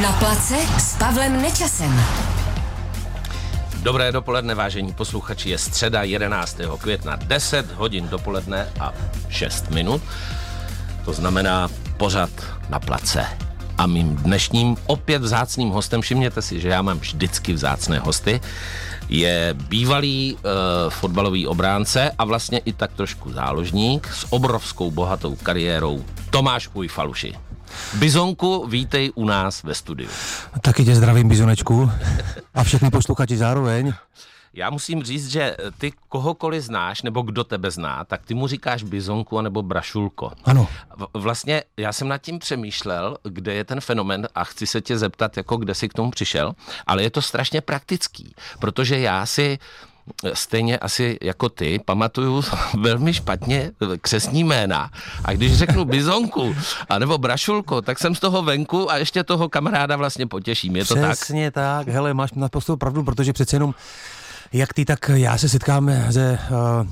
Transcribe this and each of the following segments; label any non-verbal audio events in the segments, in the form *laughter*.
Na place s Pavlem Nečasem. Dobré dopoledne, vážení posluchači. Je středa 11. května, 10 hodin dopoledne a 6 minut. To znamená pořad na place. A mým dnešním opět vzácným hostem, všimněte si, že já mám vždycky vzácné hosty, je bývalý uh, fotbalový obránce a vlastně i tak trošku záložník s obrovskou bohatou kariérou Tomáš Ujfaluši. Bizonku, vítej u nás ve studiu. Taky tě zdravím, Bizonečku. A všechny posluchači zároveň. Já musím říct, že ty kohokoliv znáš, nebo kdo tebe zná, tak ty mu říkáš bizonku nebo brašulko. Ano. Vlastně já jsem nad tím přemýšlel, kde je ten fenomen a chci se tě zeptat, jako kde jsi k tomu přišel, ale je to strašně praktický, protože já si stejně asi jako ty, pamatuju *laughs* velmi špatně křesní jména. A když řeknu bizonku anebo brašulko, tak jsem z toho venku a ještě toho kamaráda vlastně potěším. Je to Přesně tak? Přesně tak. Hele, máš naprosto pravdu, protože přece jenom jak ty, tak já se setkám ze uh,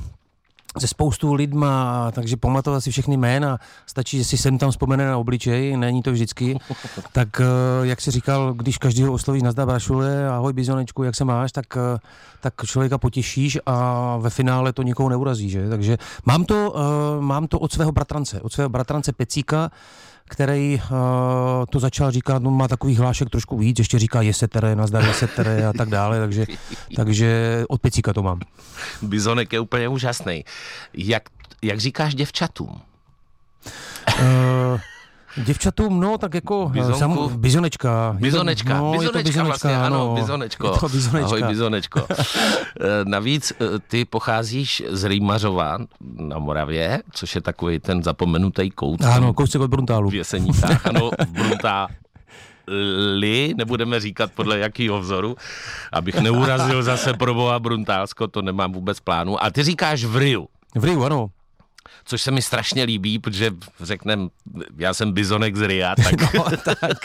se spoustu lidma, takže pamatovat si všechny jména, stačí, že si sem tam vzpomene na obličej, není to vždycky. *laughs* Tak jak si říkal, když každýho oslovíš nazdá brašule, ahoj bizonečku, jak se máš, tak, tak člověka potěšíš a ve finále to nikoho neurazí, že? Takže mám to, mám to od svého bratrance, od svého bratrance Pecíka, který uh, to začal říkat, no má takový hlášek trošku víc, ještě říká jesetere, nazdar jesetere a tak dále, takže, takže od Pecíka to mám. Bizonek je úplně úžasný. Jak, jak říkáš děvčatům? Uh, Děvčatům, no, tak jako Bizonku. sam, bizonečka. Bizonečka, no, bizonečka, bizonečka vlastně, ano, ano. bizonečko. Je to bizonečka. Ahoj, bizonečko. Navíc ty pocházíš z Rýmařova na Moravě, což je takový ten zapomenutý kout. Ano, kousek od Bruntálu. V Jeseníkách, ano, Bruntá li, nebudeme říkat podle jakého vzoru, abych neurazil zase pro boha Bruntálsko, to nemám vůbec plánu. A ty říkáš v Riu. V Riu, ano což se mi strašně líbí, protože řeknem, já jsem bizonek z Ria, tak... *laughs* No, tak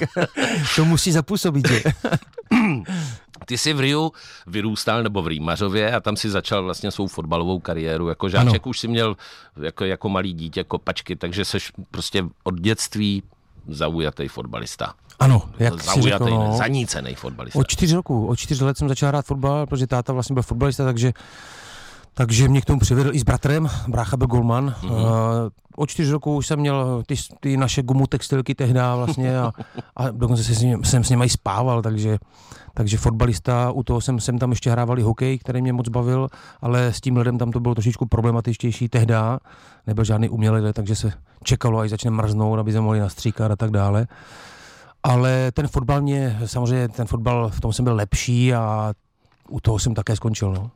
to musí zapůsobit, že? *clears throat* Ty jsi v Riu vyrůstal nebo v Rýmařově a tam si začal vlastně svou fotbalovou kariéru. Jako žáček ano. už si měl jako, jako malý dítě kopačky, takže jsi prostě od dětství zaujatý fotbalista. Ano, jak zaujatý, si řekl, no. zanícený fotbalista. Od čtyř roku, od čtyř let jsem začal hrát fotbal, protože táta vlastně byl fotbalista, takže takže mě k tomu přivedl i s bratrem, brácha byl golman. Mm-hmm. Uh, o čtyři roku už jsem měl ty, ty naše gumu textilky tehdy vlastně a, a dokonce se s ním, jsem s nimi i spával, takže, takže fotbalista, u toho jsem, jsem tam ještě hrával i hokej, který mě moc bavil, ale s tím ledem tam to bylo trošičku problematičtější tehdy, nebyl žádný umělý led, takže se čekalo, až začne mrznout, aby se mohli nastříkat a tak dále. Ale ten fotbal mě, samozřejmě ten fotbal, v tom jsem byl lepší a u toho jsem také skončil. No.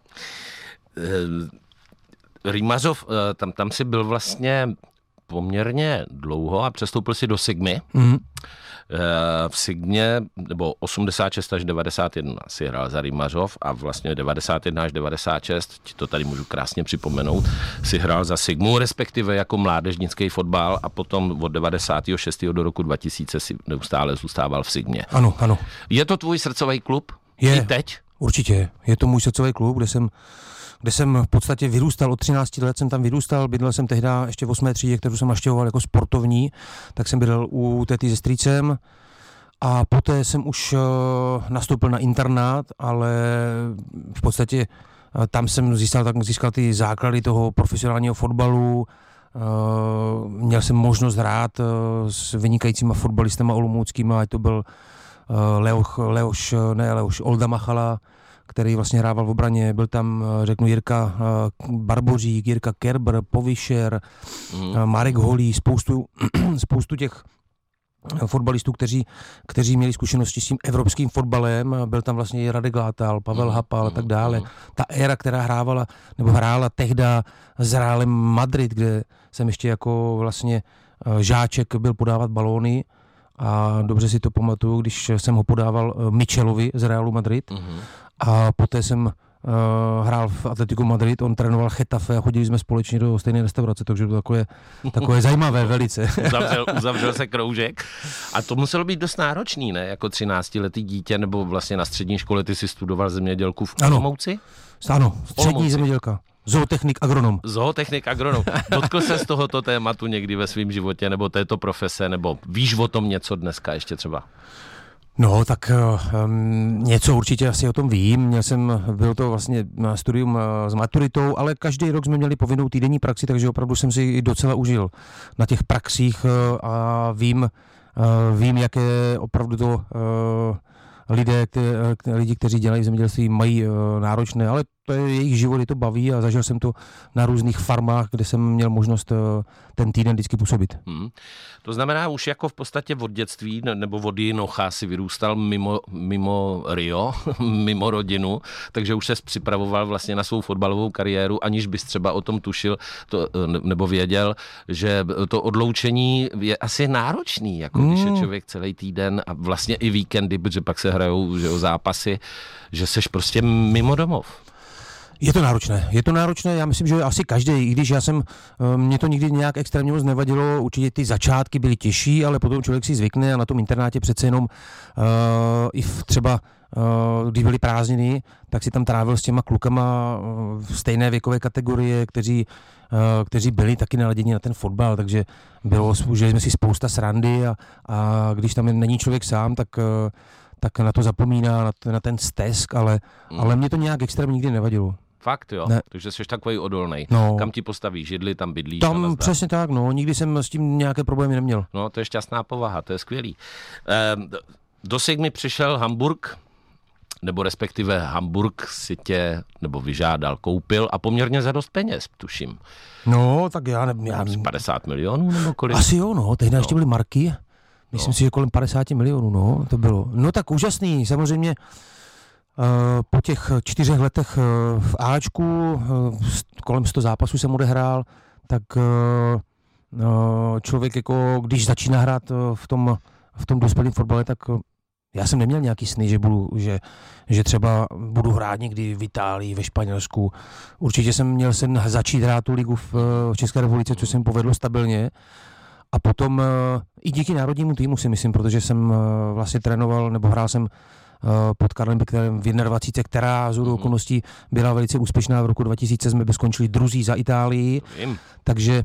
Rýmařov, tam, tam si byl vlastně poměrně dlouho a přestoupil si do Sigmy. Mm-hmm. V Sigmě, nebo 86 až 91 si hrál za Rýmařov a vlastně 91 až 96, ti to tady můžu krásně připomenout, si hrál za Sigmu, respektive jako mládežnický fotbal a potom od 96. do roku 2000 si neustále zůstával v Sigmě. Ano, ano. Je to tvůj srdcový klub? Je. I teď? Určitě. Je to můj srdcový klub, kde jsem kde jsem v podstatě vyrůstal, od 13 let jsem tam vyrůstal, bydlel jsem tehdy ještě v 8. třídě, kterou jsem naštěvoval jako sportovní, tak jsem bydlel u tety se strýcem. A poté jsem už nastoupil na internát, ale v podstatě tam jsem získal, tak získal ty základy toho profesionálního fotbalu, měl jsem možnost hrát s vynikajícíma fotbalistama olomouckýma, ať to byl Leoš, Leoš, ne Leoš, Olda Machala, který vlastně hrával v obraně. Byl tam, řeknu, Jirka Barbořík, Jirka Kerber, Povyšer, mm. Marek Holý, spoustu, *clears throat* spoustu těch fotbalistů, kteří, kteří měli zkušenosti s tím evropským fotbalem. Byl tam vlastně i Radek Látal, Pavel Hapal a tak dále. Ta éra, která hrávala, nebo hrála tehda s Reálem Madrid, kde jsem ještě jako vlastně žáček byl podávat balóny a dobře si to pamatuju, když jsem ho podával Michelovi z Realu Madrid mm-hmm. A poté jsem uh, hrál v Atletiku Madrid, on trénoval Chetafe a chodili jsme společně do stejné restaurace, takže to takové, takové *laughs* zajímavé velice. uzavřel, *laughs* uzavřel se kroužek a to muselo být dost náročný, ne? Jako 13-letý dítě nebo vlastně na střední škole ty si studoval zemědělku v Olomouci? Ano, střední Olomouci. zemědělka. Zootechnik, agronom. Zootechnik, agronom. Dotkl se z tohoto tématu někdy ve svém životě, nebo této profese, nebo víš o tom něco dneska ještě třeba? No, tak um, něco určitě asi o tom vím. Měl jsem, byl to vlastně studium uh, s maturitou, ale každý rok jsme měli povinnou týdenní praxi, takže opravdu jsem si docela užil na těch praxích a vím, vím, jaké opravdu to lidé, kte, lidi, kteří dělají zemědělství, mají náročné, ale to je jejich život, je to baví a zažil jsem to na různých farmách, kde jsem měl možnost uh, ten týden vždycky působit. Hmm. To znamená, už jako v podstatě od dětství nebo od Jinocha si vyrůstal mimo, mimo Rio, *laughs* mimo rodinu, takže už se připravoval vlastně na svou fotbalovou kariéru, aniž bys třeba o tom tušil to, eh, nebo věděl, že to odloučení je asi náročný, jako hmm. když je člověk celý týden a vlastně i víkendy, protože pak se hrajou že, zápasy, že seš prostě mimo domov. Je to náročné, je to náročné, já myslím, že asi každý, i když já jsem, eh, mě to nikdy nějak extrémně moc nevadilo, určitě ty začátky byly těžší, ale potom člověk si zvykne a na tom internátě přece jenom uh, i v třeba uh, když byly prázdniny, tak si tam trávil s těma klukama v stejné věkové kategorie, kteří, kteří byli taky naladěni na ten fotbal, takže bylo, užili jsme si spousta srandy a, a když tam není člověk sám, tak tak na to zapomíná, na, na ten stesk, ale, mm. ale mě to nějak extrémně nikdy nevadilo. Fakt jo, ne. takže jsi takový odolný. No. Kam ti postaví židli, tam bydlíš. Tam přesně tak, no, nikdy jsem s tím nějaké problémy neměl. No, to je šťastná povaha, to je skvělý. Ehm, dosig mi přišel Hamburg, nebo respektive Hamburg si tě, nebo vyžádal, koupil a poměrně za dost peněz, tuším. No, tak já nevím. Já... 50 milionů nebo kolik? Asi jo, no, tehdy no. ještě byly marky. Myslím no. si, že kolem 50 milionů, no, to bylo. No tak úžasný, samozřejmě po těch čtyřech letech eh, v Ačku, eh, kolem 100 zápasů jsem odehrál, tak člověk jako, když začíná hrát v tom, v tom dospělém fotbale, tak já jsem neměl nějaký sny, že, budu, že, že třeba budu hrát někdy v Itálii, ve Španělsku. Určitě jsem měl sen začít hrát tu ligu v, v České republice, což jsem povedlo stabilně. A potom i díky národnímu týmu si myslím, protože jsem vlastně trénoval nebo hrál jsem Eh, pod Karlem Bekterem v 21, která z mm. okolností byla velice úspěšná. V roku 2000 jsme by skončili druzí za Itálii, takže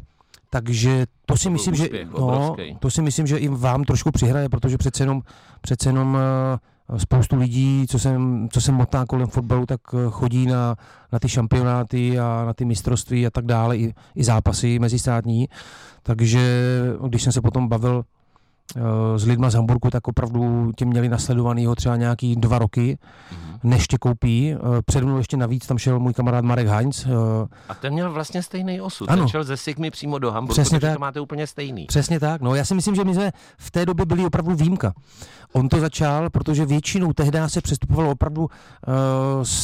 takže to si myslím, úspěch, že no, to si myslím, že i vám trošku přihraje, protože přece jenom, přece jenom uh, spoustu lidí, co jsem, co jsem motá kolem fotbalu, tak uh, chodí na, na ty šampionáty a na ty mistrovství a tak dále, i, i zápasy mezistátní. Takže když jsem se potom bavil Eh, s lidma z Hamburgu, tak opravdu tě měli nasledovanýho třeba nějaký dva roky, mm-hmm. než tě koupí. Eh, před mnou ještě navíc tam šel můj kamarád Marek Heinz. Eh, A ten měl vlastně stejný osud. Ano. Ten šel ze Sigmy přímo do Hamburgu, Přesně tak. to máte úplně stejný. Přesně tak. No, já si myslím, že my jsme v té době byli opravdu výjimka. On to začal, protože většinou tehdy se přestupovalo opravdu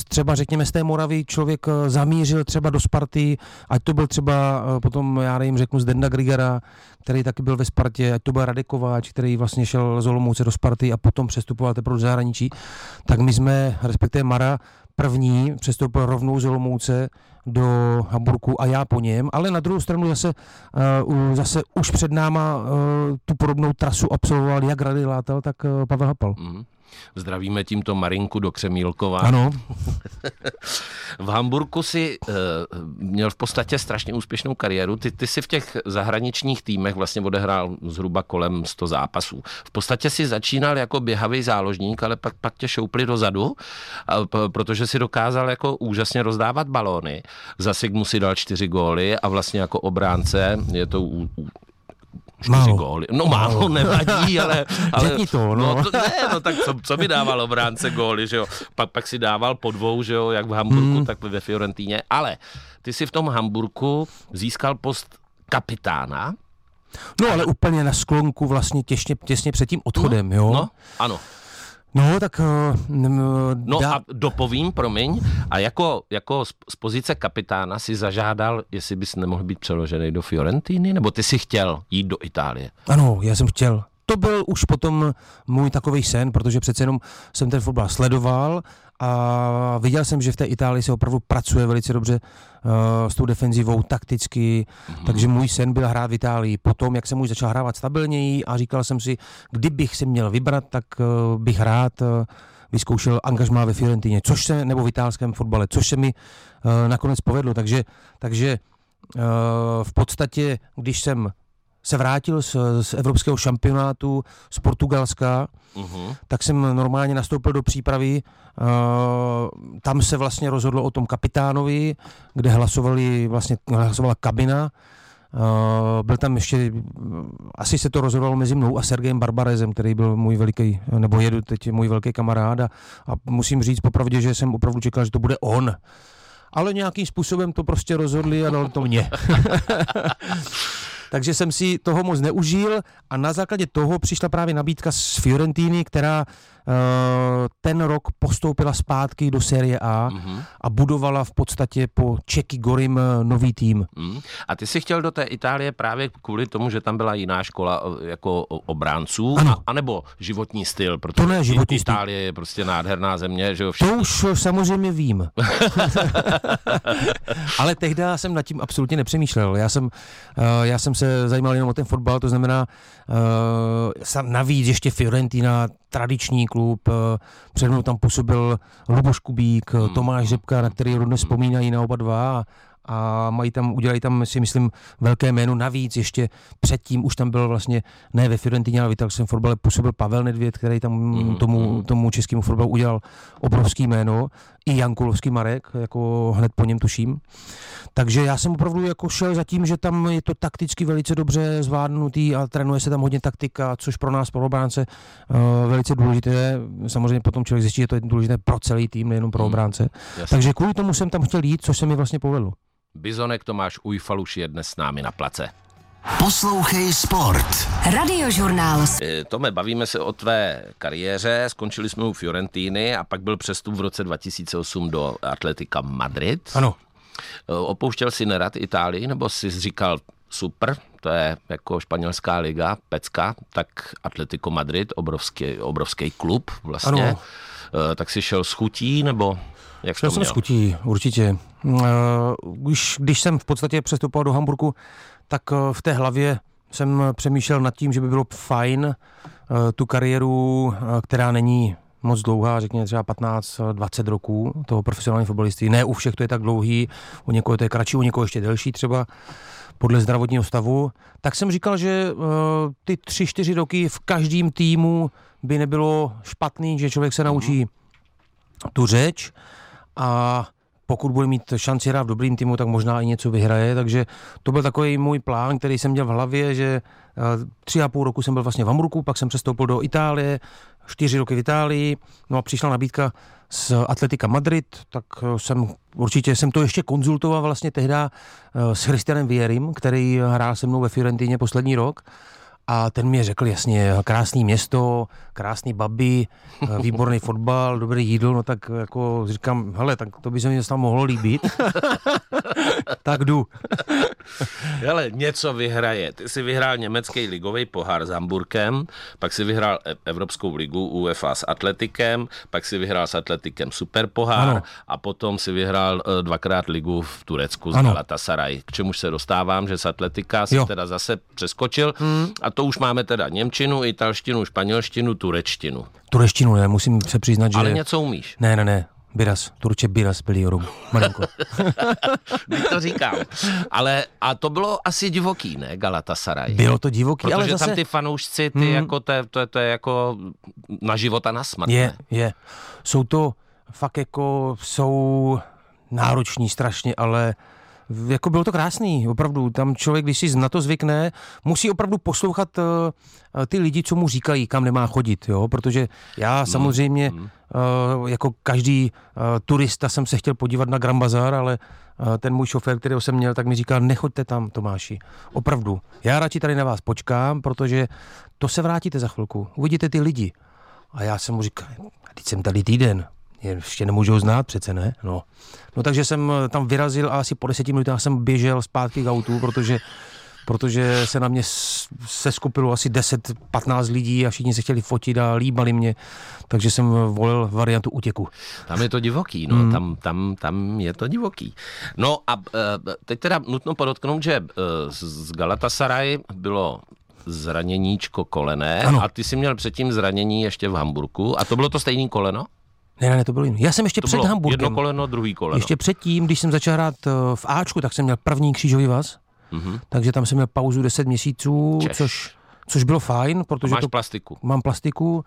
třeba řekněme z té Moravy člověk zamířil třeba do Sparty, ať to byl třeba potom, já nevím, řeknu z Denda Grigara, který taky byl ve Spartě, ať to byl Radekováč, který vlastně šel z Olomouce do Sparty a potom přestupoval teprve do zahraničí, tak my jsme, respektive Mara, první přestoupil rovnou z Olomouce do Hamburku a já po něm, ale na druhou stranu zase, uh, zase už před náma uh, tu podobnou trasu absolvoval jak Rady Látel, tak uh, Pavel Hapal. Mm. Zdravíme tímto Marinku do Křemílkova. Ano. *laughs* v Hamburgu si uh, měl v podstatě strašně úspěšnou kariéru. Ty, ty si v těch zahraničních týmech vlastně odehrál zhruba kolem 100 zápasů. V podstatě si začínal jako běhavý záložník, ale pak, pak tě šoupli dozadu, a, p- protože si dokázal jako úžasně rozdávat balóny. Za Sigmu si dal čtyři góly a vlastně jako obránce je to čtyři málo. góly. No málo, málo nevadí, ale... *laughs* ale Řekni to, no. no to, ne, no tak co, co by dával obránce góly, že jo? Pak, pak si dával po dvou, že jo, jak v Hamburgu, hmm. tak ve Fiorentíně. Ale ty si v tom Hamburgu získal post kapitána. No ale úplně na sklonku vlastně těsně, těsně před tím odchodem, no, jo? No, ano. No, tak... Uh, no dá... a dopovím, promiň, a jako, jako z, z pozice kapitána si zažádal, jestli bys nemohl být přeložený do Fiorentiny, nebo ty si chtěl jít do Itálie? Ano, já jsem chtěl to byl už potom můj takový sen, protože přece jenom jsem ten fotbal sledoval a viděl jsem, že v té Itálii se opravdu pracuje velice dobře uh, s tou defenzivou takticky, mm-hmm. takže můj sen byl hrát v Itálii. Potom, jak jsem už začal hrávat stabilněji a říkal jsem si, kdybych se měl vybrat, tak uh, bych rád uh, vyzkoušel angažmá ve Fiorentině, což se, nebo v italském fotbale, což se mi uh, nakonec povedlo. Takže, takže uh, v podstatě, když jsem se vrátil z, z evropského šampionátu z Portugalska, uh-huh. tak jsem normálně nastoupil do přípravy. Uh, tam se vlastně rozhodlo o tom kapitánovi, kde hlasovali, vlastně hlasovala kabina. Uh, byl tam ještě, asi se to rozhodovalo mezi mnou a Sergejem Barbarezem, který byl můj veliký, nebo jedu teď můj velký kamarád a, a musím říct popravdě, že jsem opravdu čekal, že to bude on ale nějakým způsobem to prostě rozhodli a dal to mě. *laughs* takže jsem si toho moc neužil a na základě toho přišla právě nabídka z Fiorentíny, která ten rok postoupila zpátky do série A mm-hmm. a budovala v podstatě po Čeky Gorim eh, nový tým. Mm. A ty jsi chtěl do té Itálie právě kvůli tomu, že tam byla jiná škola eh, jako obránců, ano. A, anebo životní styl, protože to ne, životní Itálie styl. je prostě nádherná země, že jo? Všichni... To už samozřejmě vím. *laughs* Ale tehdy jsem nad tím absolutně nepřemýšlel. Já jsem, já jsem se zajímal jenom o ten fotbal, to znamená navíc ještě Fiorentina, tradiční klub, uh, před mnou tam působil Luboš Kubík, hmm. Tomáš Řepka, na který rodně vzpomínají na oba dva a, mají tam, udělají tam, si myslím, velké jméno. Navíc ještě předtím už tam byl vlastně, ne ve Fiorentině, ale v italském fotbale působil Pavel Nedvěd, který tam mm, tomu, mm. tomu českému fotbalu udělal obrovský jméno. I Jankulovský Marek, jako hned po něm tuším. Takže já jsem opravdu jako šel za tím, že tam je to takticky velice dobře zvládnutý a trénuje se tam hodně taktika, což pro nás, pro obránce, uh, velice důležité. Samozřejmě potom člověk zjistí, že to je důležité pro celý tým, nejenom pro mm. obránce. Jasně. Takže kvůli tomu jsem tam chtěl jít, což se mi vlastně povedlo. Bizonek Tomáš Ujfaluš je dnes s námi na place. Poslouchej Sport. Radiožurnál. E, Tome, bavíme se o tvé kariéře. Skončili jsme u Fiorentíny a pak byl přestup v roce 2008 do Atletika Madrid. Ano. E, opouštěl si nerad Itálii, nebo jsi říkal, super, to je jako španělská liga, pecka, tak Atletico Madrid, obrovský, obrovský klub vlastně. Ano. E, tak si šel s chutí, nebo jak Šel jsem s chutí, určitě. Když, když jsem v podstatě přestupoval do Hamburgu, tak eh, v té hlavě jsem přemýšlel nad tím, že by bylo fajn eh, tu kariéru, eh, která není moc dlouhá, řekněme třeba 15-20 roků toho profesionální fotbalisty. Ne u všech to je tak dlouhý, u někoho to je kratší, u někoho ještě delší třeba podle zdravotního stavu. Tak jsem říkal, že uh, ty 3-4 roky v každém týmu by nebylo špatný, že člověk se naučí tu řeč a pokud bude mít šanci hrát v dobrým týmu, tak možná i něco vyhraje. Takže to byl takový můj plán, který jsem měl v hlavě, že eh, tři a půl roku jsem byl vlastně v Hamburgu, pak jsem přestoupil do Itálie, čtyři roky v Itálii, no a přišla nabídka z Atletika Madrid, tak eh, jsem určitě jsem to ještě konzultoval vlastně tehdy eh, s Christianem Vierim, který hrál se mnou ve Fiorentině poslední rok a ten mi řekl jasně, krásný město, krásný baby, výborný *laughs* fotbal, dobrý jídlo, no tak jako říkám, hele, tak to by se mi tam mohlo líbit. *laughs* *laughs* tak jdu. *laughs* hele, něco vyhraje. Ty jsi vyhrál německý ligový pohár s Hamburkem, pak si vyhrál e- Evropskou ligu UEFA s Atletikem, pak si vyhrál s Atletikem Superpohár ano. a potom si vyhrál e, dvakrát ligu v Turecku s Galatasaray. K čemuž se dostávám, že s Atletika si jo. teda zase přeskočil hmm. a to to už máme teda Němčinu, italštinu, španělštinu, turečtinu. Tureštinu ne, musím se přiznat, že... Ale něco umíš. Ne, ne, ne. Biras, Turče Biras Beliorum, malinko. *laughs* to říkám. Ale a to bylo asi divoký, ne, Galatasaray? Bylo to divoký, Protože ale zase... tam ty fanoušci, ty hmm. jako, to, to, to je jako na život a na smrt. Je, ne? je. Jsou to fakt jako, jsou nároční strašně, ale jako bylo to krásný, opravdu. Tam člověk, když si na to zvykne, musí opravdu poslouchat uh, ty lidi, co mu říkají, kam nemá chodit, jo, protože já no, samozřejmě mm. uh, jako každý uh, turista jsem se chtěl podívat na Grand Bazar, ale uh, ten můj šofér, kterého jsem měl, tak mi říkal, nechoďte tam, Tomáši, opravdu. Já radši tady na vás počkám, protože to se vrátíte za chvilku, uvidíte ty lidi. A já jsem mu říkal, teď jsem tady týden, ještě nemůžu znát přece, ne? No. no takže jsem eh, tam vyrazil a asi po deseti minutách jsem běžel zpátky k autu, protože protože se na mě se skupilo asi 10-15 lidí a všichni se chtěli fotit a líbali mě, takže jsem volil variantu útěku. Tam je to divoký, no, mm. tam, tam, tam je to divoký. No a eh, teď teda nutno podotknout, že eh, z Galatasaray bylo zraněníčko kolené ano. a ty jsi měl předtím zranění ještě v Hamburku a to bylo to stejné koleno? Ne, ne, to bylo jiné. Já jsem ještě to před Hamburgem. Jedno koleno, druhý koleno. Ještě předtím, když jsem začal hrát eh, v Ačku, tak jsem měl první křížový vaz. mm-hmm. takže tam jsem měl pauzu 10 měsíců, Češ. což, což bylo fajn, protože a máš to, plastiku. mám plastiku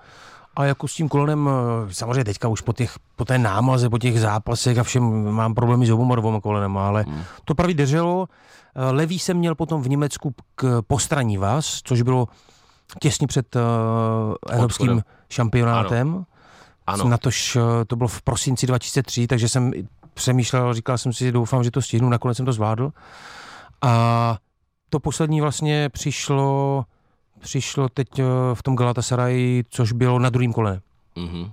a jako s tím kolenem, eh, samozřejmě teďka už po, těch, po té námaze, po těch zápasech a všem mám problémy s oboma dvoma kolenem, ale mm. to pravý drželo. Eh, levý jsem měl potom v Německu k postraní vás, což bylo těsně před uh, evropským Odchodem. šampionátem. Ano. Ano. Na tož, to bylo v prosinci 2003, takže jsem přemýšlel, říkal jsem si, doufám, že to stihnu, nakonec jsem to zvládl. A to poslední vlastně přišlo, přišlo teď eh, v tom Galatasaray, což bylo na druhém kole. Mm-hmm.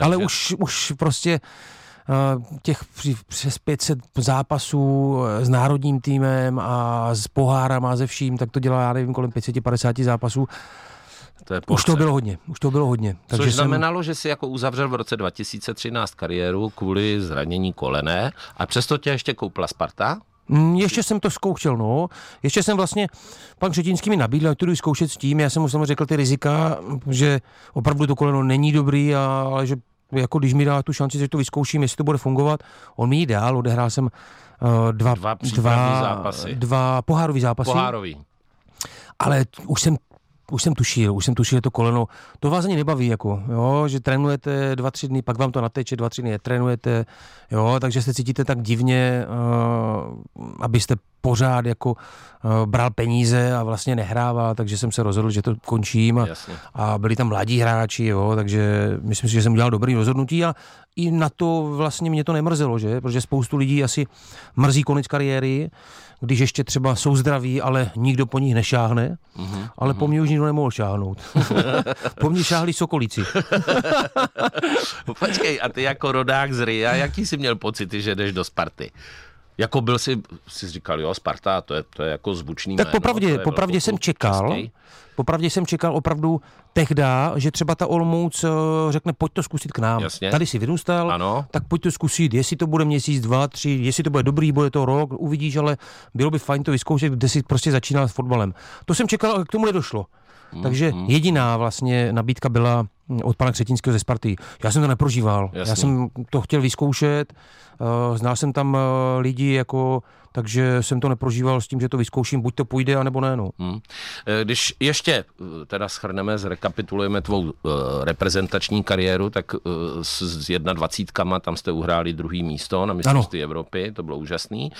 Ale už, už prostě eh, těch přes 500 zápasů eh, s národním týmem a s pohárama a ze vším, tak to dělá, já nevím, kolem 550 zápasů to je už to bylo hodně, už to bylo hodně. Takže Což znamenalo, jsem... že si jako uzavřel v roce 2013 kariéru kvůli zranění kolene a přesto tě ještě koupila Sparta? Mm, ještě jsem to zkoušel, no. Ještě jsem vlastně, pan Křetínský mi nabídl, ať to jdu zkoušet s tím, já jsem mu samozřejmě řekl ty rizika, že opravdu to koleno není dobrý, a, ale že jako když mi dá tu šanci, že to vyzkouším, jestli to bude fungovat, on mi ji dál, odehrál jsem uh, dva, dva, dva, zápasy. dva pohárový zápasy. Pohárový. Ale už jsem už jsem tušil, už jsem tušil, že to koleno, to vás ani nebaví, jako, jo, že trénujete dva, tři dny, pak vám to nateče, dva, tři dny trénujete, jo, takže se cítíte tak divně, uh, abyste pořád jako uh, bral peníze a vlastně nehrával, takže jsem se rozhodl, že to končím a, a byli tam mladí hráči, jo, takže myslím si, že jsem udělal dobrý rozhodnutí a i na to vlastně mě to nemrzelo, že, protože spoustu lidí asi mrzí konec kariéry, když ještě třeba jsou zdraví, ale nikdo po nich nešáhne, mm-hmm. ale po mně už nikdo nemohl šáhnout. *laughs* po mně šáhli sokolíci. *laughs* Počkej, a ty jako rodák z Ria, jaký jsi měl pocity, že jdeš do Sparty? Jako byl si, si říkal, jo, Sparta, to je, to je jako zvučný Tak jméno, popravdě, popravdě jsem čekal, český. popravdě jsem čekal opravdu tehda, že třeba ta Olmouc eh, řekne, pojď to zkusit k nám. Jasně. Tady si vyrůstal, ano. tak pojď to zkusit, jestli to bude měsíc, dva, tři, jestli to bude dobrý, bude to rok, uvidíš, ale bylo by fajn to vyzkoušet, kde si prostě začínal s fotbalem. To jsem čekal, ale k tomu nedošlo. Mm, Takže mm. jediná vlastně nabídka byla od pana Křetínského ze Sparty. Já jsem to neprožíval. Jasný. Já jsem to chtěl vyzkoušet. Uh, znal jsem tam uh, lidi jako takže jsem to neprožíval s tím, že to vyzkouším, buď to půjde, anebo ne. No. Hmm. Když ještě eh, teda schrneme, zrekapitulujeme tvou uh, reprezentační kariéru, tak uh, s, s 21 tam jste uhráli druhý místo na mistrovství Evropy, to bylo úžasný.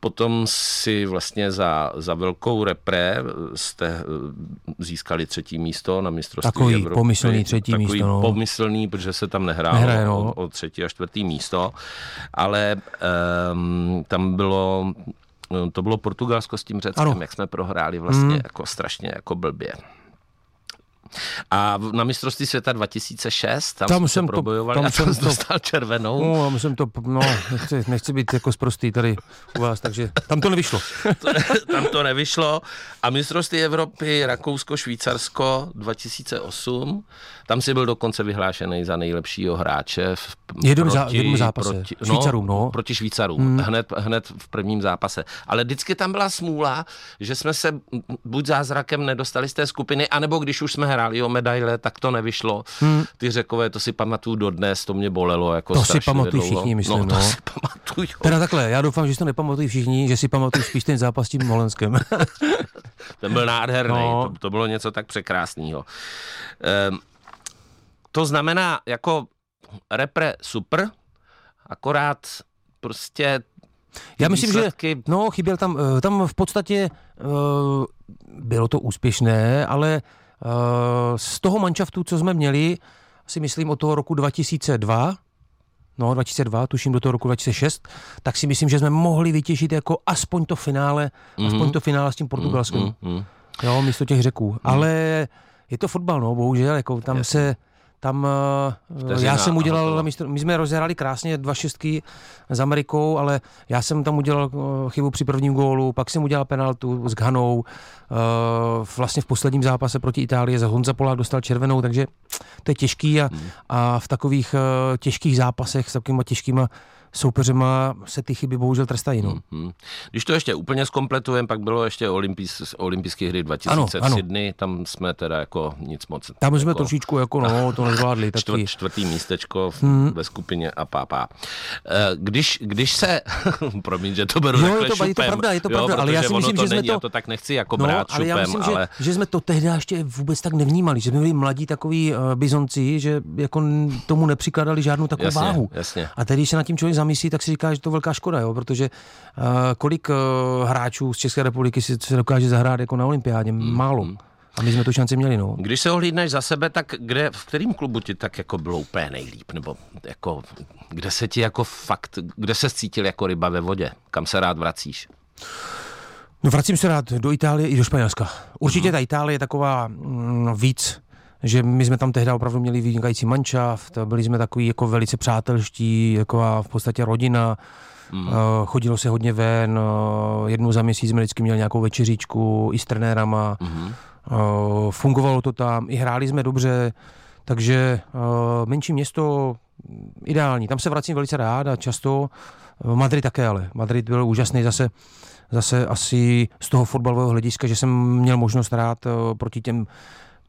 Potom si vlastně za, za velkou repre jste uh, získali třetí místo na mistrovství takový Evropy. pomyslný třetí takový místo. No. pomyslný, protože se tam nehrálo Nehraje, no. o, o třetí a čtvrtý místo, ale um, tam bylo to bylo Portugalsko s tím Řeckem, ano. jak jsme prohráli vlastně mm. jako strašně jako blbě. A na mistrovství světa 2006, tam, tam jsem probojovali to, tam a tam jsem dostal to, červenou. No, tam jsem to, no, nechci, nechci být jako zprostý tady u vás, takže tam to nevyšlo. tam to nevyšlo. A mistrovství Evropy Rakousko-Švýcarsko 2008, tam si byl dokonce vyhlášený za nejlepšího hráče v, jednom, proti, zá, jednom zápase. Proti, no, Švýcarům, no. Proti Švýcarům, hmm. hned, hned v prvním zápase. Ale vždycky tam byla smůla, že jsme se buď zázrakem nedostali z té skupiny, anebo když už jsme hráli o medaile, tak to nevyšlo. Hmm. Ty řekové, to si pamatuju dodnes, to mě bolelo. Jako to si pamatují všichni, myslím. No, to no. si pamatuju. Teda takhle, já doufám, že si to nepamatují všichni, že si pamatují spíš ten zápas s tím Molenskem. *laughs* ten byl nádherný, no. to, to bylo něco tak překrásného. Ehm, to znamená, jako repre super, akorát prostě já myslím, výsledky... že no, chyběl tam, eh, tam v podstatě uh, bylo to úspěšné, ale z toho manšaftu, co jsme měli, si myslím od toho roku 2002, no 2002, tuším do toho roku 2006, tak si myslím, že jsme mohli vytěžit jako aspoň to finále, mm-hmm. aspoň to finále s tím portugalským. Mm-hmm. Jo, místo těch řeků. Mm-hmm. Ale je to fotbal, no, bohužel, jako tam Jasně. se tam uh, Vteřina, já jsem udělal, místo, my jsme rozhráli krásně dva šestky s Amerikou, ale já jsem tam udělal uh, chybu při prvním gólu, pak jsem udělal penaltu s Ghanou, uh, vlastně v posledním zápase proti Itálii za Honza Polák dostal červenou, takže to je těžký a, hmm. a v takových těžkých zápasech s takovými těžkýma soupeřema se ty chyby bohužel trestají. No. Hmm. Když to ještě úplně zkompletujeme, pak bylo ještě olympijs, olympijské hry 2000 ano, v ano. Sydney, tam jsme teda jako nic moc. Tam jsme jako, trošičku jako no, to *laughs* nezvládli. Čtvrt, čtvrtý místečko hmm. ve skupině a pápá. Eh, když, když se, *laughs* promiň, že to beru jo, je to, je to pravda, je to pravda, jo, ale já si myslím, to že není, jsme to... to tak nechci jako no, brát ale šupem, já myslím, ale... Že, že jsme to tehdy ještě vůbec tak nevnímali, že jsme byli mladí takový uh, bizonci, že jako tomu nepřikládali žádnou takovou jasně, váhu. Jasně. A teď, když se nad tím člověk zamyslí, tak si říká, že to velká škoda, jo, protože uh, kolik uh, hráčů z České republiky si se dokáže zahrát jako na olympiádě? Hmm. Málo. A my jsme tu šanci měli, no. Když se ohlídneš za sebe, tak kde, v kterém klubu ti tak jako bylo úplně nejlíp? Nebo jako, kde se ti jako fakt, kde se cítil jako ryba ve vodě? Kam se rád vracíš? No vracím se rád do Itálie i do Španělska. Určitě uh-huh. ta Itálie je taková mm, víc, že my jsme tam tehdy opravdu měli vynikající manšaft, byli jsme takový jako velice přátelští, jako v podstatě rodina, Mm. Chodilo se hodně ven, uh, jednou za měsíc jsme vždycky měli nějakou večeříčku i s trenérama. Mm. Fungovalo to tam, i hráli jsme dobře, takže menší město ideální. Tam se vracím velice rád a často. Madrid také ale. Madrid byl úžasný zase zase asi z toho fotbalového hlediska, že jsem měl možnost hrát proti těm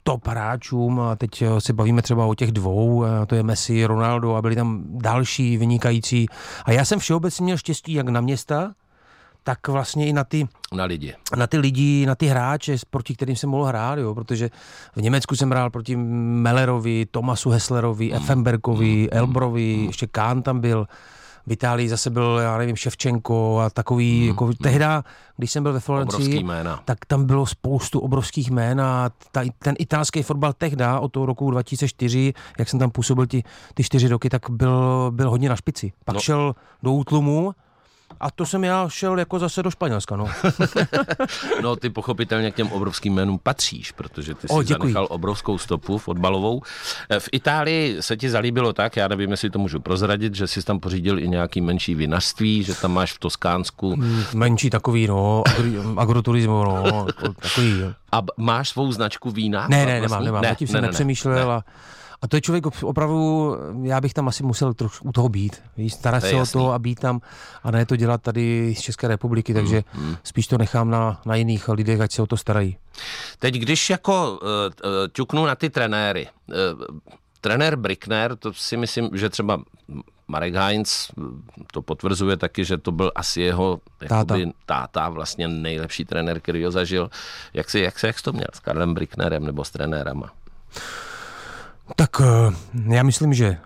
top hráčům a teď se bavíme třeba o těch dvou, to je Messi, Ronaldo a byli tam další vynikající. A já jsem všeobecně měl štěstí jak na města, tak vlastně i na ty, na lidi. Na ty lidi, na ty hráče, proti kterým jsem mohl hrát, jo, protože v Německu jsem hrál proti Mellerovi, Tomasu Hesslerovi, mm. Effenbergovi, mm. Elbrovi, mm. ještě Kahn tam byl. V Itálii zase byl, já nevím, Ševčenko a takový, mm, jako mm. tehda, když jsem byl ve Florencii, tak tam bylo spoustu obrovských jmén a ta, ten italský fotbal tehda od toho roku 2004, jak jsem tam působil ty, ty čtyři roky, tak byl, byl hodně na špici. Pak no. šel do útlumu a to jsem já šel jako zase do Španělska, no. *laughs* no, ty pochopitelně k těm obrovským jménům patříš, protože ty jsi o, zanechal obrovskou stopu fotbalovou. Eh, v Itálii se ti zalíbilo tak, já nevím, jestli to můžu prozradit, že jsi tam pořídil i nějaký menší vinařství, že tam máš v Toskánsku. Mm, menší takový, no, agroturismo, no, takový. A máš svou značku vína? Ne, ne, nemám, nemám, ne, zatím ne, jsem ne, nepřemýšlel ne. a a to je člověk opravdu, já bych tam asi musel trošku u toho být. Víš, starat se o to a být tam a ne to dělat tady z České republiky, takže mm, mm. spíš to nechám na, na jiných lidech, ať se o to starají. Teď, když jako uh, ťuknu na ty trenéry, uh, trenér Brickner, to si myslím, že třeba Marek Heinz to potvrzuje taky, že to byl asi jeho táta, jakoby, táta vlastně nejlepší trenér, který ho zažil. Jak jsi, jak jsi, jak jsi to měl s Karlem Bricknerem nebo s trenérama? Tak eh, já myslím, že eh,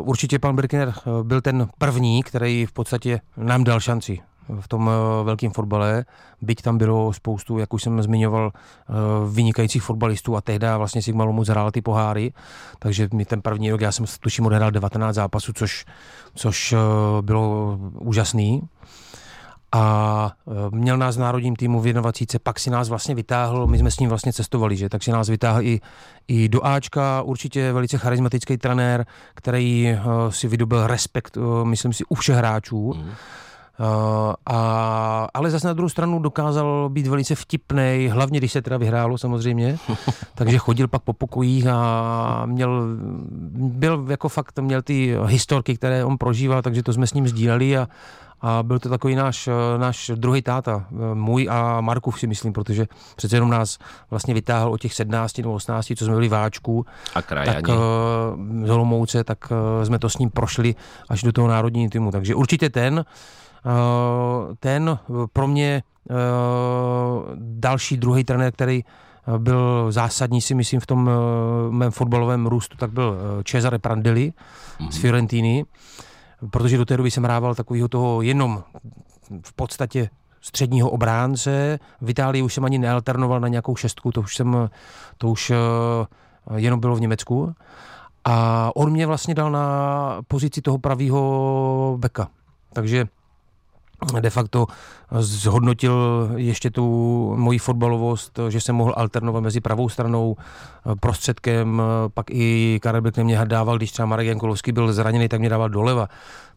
určitě pan Birkner eh, byl ten první, který v podstatě nám dal šanci v tom velkém fotbale, byť tam bylo spoustu, jak už jsem zmiňoval, vynikajících fotbalistů a tehdy vlastně Sigma Lomus hrál ty poháry, takže mi ten první rok, já jsem tuším odehrál 19 zápasů, což, což bylo úžasný a e, měl nás v národním týmu v 21. pak si nás vlastně vytáhl, my jsme s ním vlastně cestovali, že, tak si nás vytáhl i, i do Ačka, určitě velice charismatický trenér, který uh, si vydobil respekt, uh, myslím si, u všech hráčů. Mm. Uh, a, ale zase na druhou stranu dokázal být velice vtipný, hlavně když se teda vyhrálo samozřejmě, *laughs* takže chodil pak po pokojích a měl, byl jako fakt, měl ty historky, které on prožíval, takže to jsme s ním sdíleli a, a byl to takový náš, eh, náš druhý táta, eh, můj a Markův si myslím, protože přece jenom nás vlastně vytáhl od těch 17 nebo 18, co jsme byli váčku. A krajani. Tak uh, z Olomouce, tak jsme to s ním prošli až do toho národního týmu. Takže určitě ten, ten pro mě další druhý trenér, který byl zásadní, si myslím, v tom mém fotbalovém růstu, tak byl Cesare Prandelli mm-hmm. z mhm. Fiorentiny protože do té doby jsem hrával takového toho jenom v podstatě středního obránce. V Itálii už jsem ani nealternoval na nějakou šestku, to už jsem, to už uh, jenom bylo v Německu. A on mě vlastně dal na pozici toho pravého beka. Takže de facto zhodnotil ještě tu moji fotbalovost, že jsem mohl alternovat mezi pravou stranou, prostředkem, pak i Karel Beck mě dával, když třeba Marek Jankolovský byl zraněný, tak mě dával doleva.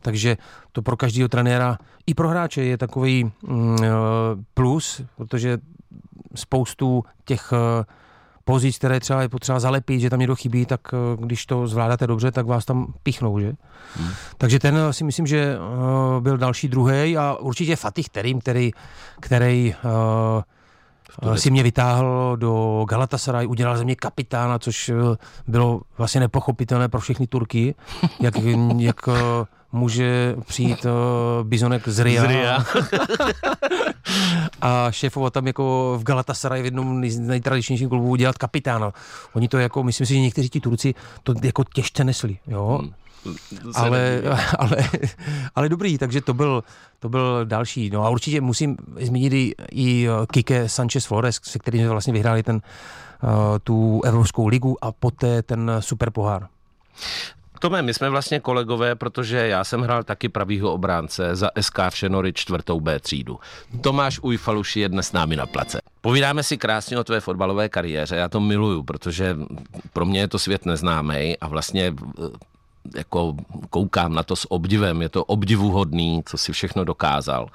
Takže to pro každého trenéra i pro hráče je takový mm, plus, protože spoustu těch pozic, které třeba je potřeba zalepit, že tam někdo chybí, tak eh, když to zvládáte dobře, tak vás tam pichnou, že? Hmm. Takže ten si myslím, že uh, byl další druhý a určitě Fatih Terim, který, který si mě vytáhl do Galatasaray, udělal ze mě kapitána, což bylo vlastně nepochopitelné pro všechny Turky, jak, jak může přijít uh, bizonek z Ria, z Ria. *laughs* *laughs* a šéfovat tam jako v Galatasaray v jednom z nejtradičnějších klubů dělat kapitána. Oni to jako, myslím si, že někteří ti Turci to jako těžce nesli, jo. Hmm. Ale, *laughs* ale, ale dobrý, takže to byl, to byl další. No a určitě musím zmínit i, i Kike Sanchez Flores, se kterým jsme vlastně vyhráli ten, uh, tu Evropskou ligu a poté ten super pohár. Tome, my jsme vlastně kolegové, protože já jsem hrál taky pravýho obránce za SK Všenory čtvrtou B třídu. Tomáš Ujfaluši je dnes s námi na place. Povídáme si krásně o tvé fotbalové kariéře, já to miluju, protože pro mě je to svět neznámý a vlastně eh, jako koukám na to s obdivem, je to obdivuhodný, co si všechno dokázal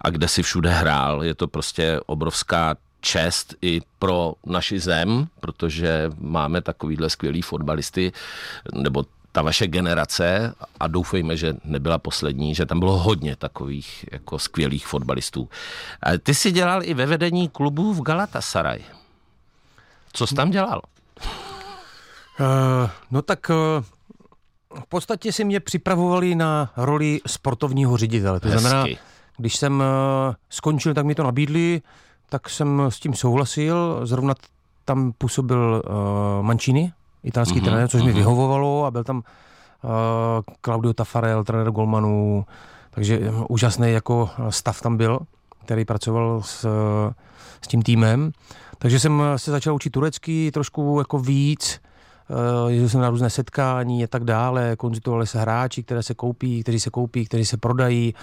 a kde si všude hrál. Je to prostě obrovská čest i pro naši zem, protože máme takovýhle skvělý fotbalisty, nebo ta vaše generace, a doufejme, že nebyla poslední, že tam bylo hodně takových jako skvělých fotbalistů. A ty jsi dělal i ve vedení klubu v Galatasaray. Co jsi tam dělal? Uh, no tak uh, v podstatě si mě připravovali na roli sportovního ředitele. To Hezky. znamená, když jsem uh, skončil, tak mi to nabídli, tak jsem s tím souhlasil. Zrovna tam působil uh, Mancini, italský mm-hmm. trenér, což mm-hmm. mi mhm. vyhovovalo a byl tam uh, Claudio Tafarel, trenér Golmanů, takže uh, úžasný jako stav tam byl, který pracoval s, uh, s tím týmem. Takže jsem se začal učit turecky trošku jako víc, uh, jezdil jsem na různé setkání a tak dále, konzultovali se hráči, které se koupí, kteří se koupí, kteří se prodají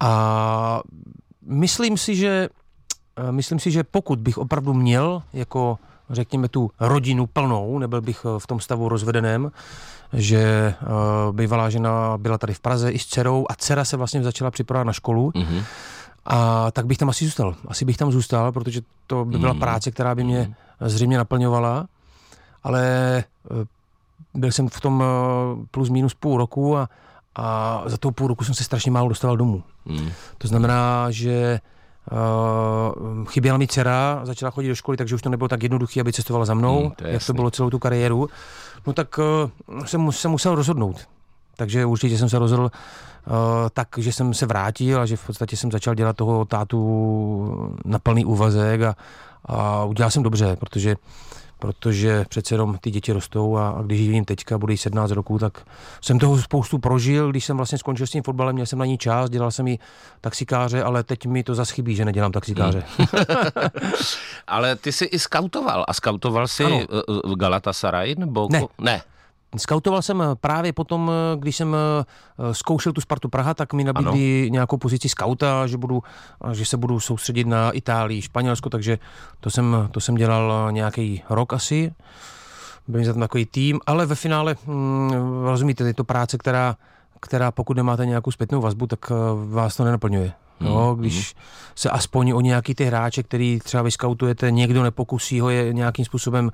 a myslím si, že myslím si, že pokud bych opravdu měl jako řekněme, tu rodinu plnou, nebyl bych eh, v tom stavu rozvedeném, že uh, bývalá žena byla tady v Praze i s dcerou a dcera se vlastně začala připravovat na školu. Mm-hmm. A tak bych tam asi zůstal. Asi bych tam zůstal, protože to by byla mm-hmm. práce, která by mě zřejmě naplňovala. Ale uh, byl jsem v tom plus minus půl roku a, a za tou půl roku jsem se strašně málo dostával domů. Mm. To znamená, že Uh, chyběla mi dcera, začala chodit do školy, takže už to nebylo tak jednoduché, aby cestovala za mnou, hmm, to jak jasný. to bylo celou tu kariéru. No tak uh, jsem se musel rozhodnout. Takže určitě jsem se rozhodl uh, tak, že jsem se vrátil a že v podstatě jsem začal dělat toho tátu na plný úvazek a, a udělal jsem dobře, protože protože přece jenom ty děti rostou a, a když jim teďka, bude 17 roků, tak jsem toho spoustu prožil, když jsem vlastně skončil s tím fotbalem, měl jsem na ní čas, dělal jsem i taxikáře, ale teď mi to zase chybí, že nedělám taxikáře. Hmm. *laughs* ale ty jsi i skautoval a skautoval jsi ano. v Galatasaray? Nebo... Ne. ne. Skautoval jsem eh, právě potom, eh, když jsem eh, zkoušel tu Spartu Praha, tak mi nabídli ano. nějakou pozici skauta, že, budu, že se budu soustředit na Itálii, Španělsko, takže to jsem, to jsem dělal nějaký rok asi. Byl jsem takový tým, ale ve finále, hm, rozumíte, je to práce, která, která pokud nemáte nějakou zpětnou vazbu, tak vás to nenaplňuje. No, když mm. se aspoň o nějaký ty hráče, který třeba vyskautujete, někdo nepokusí ho je nějakým způsobem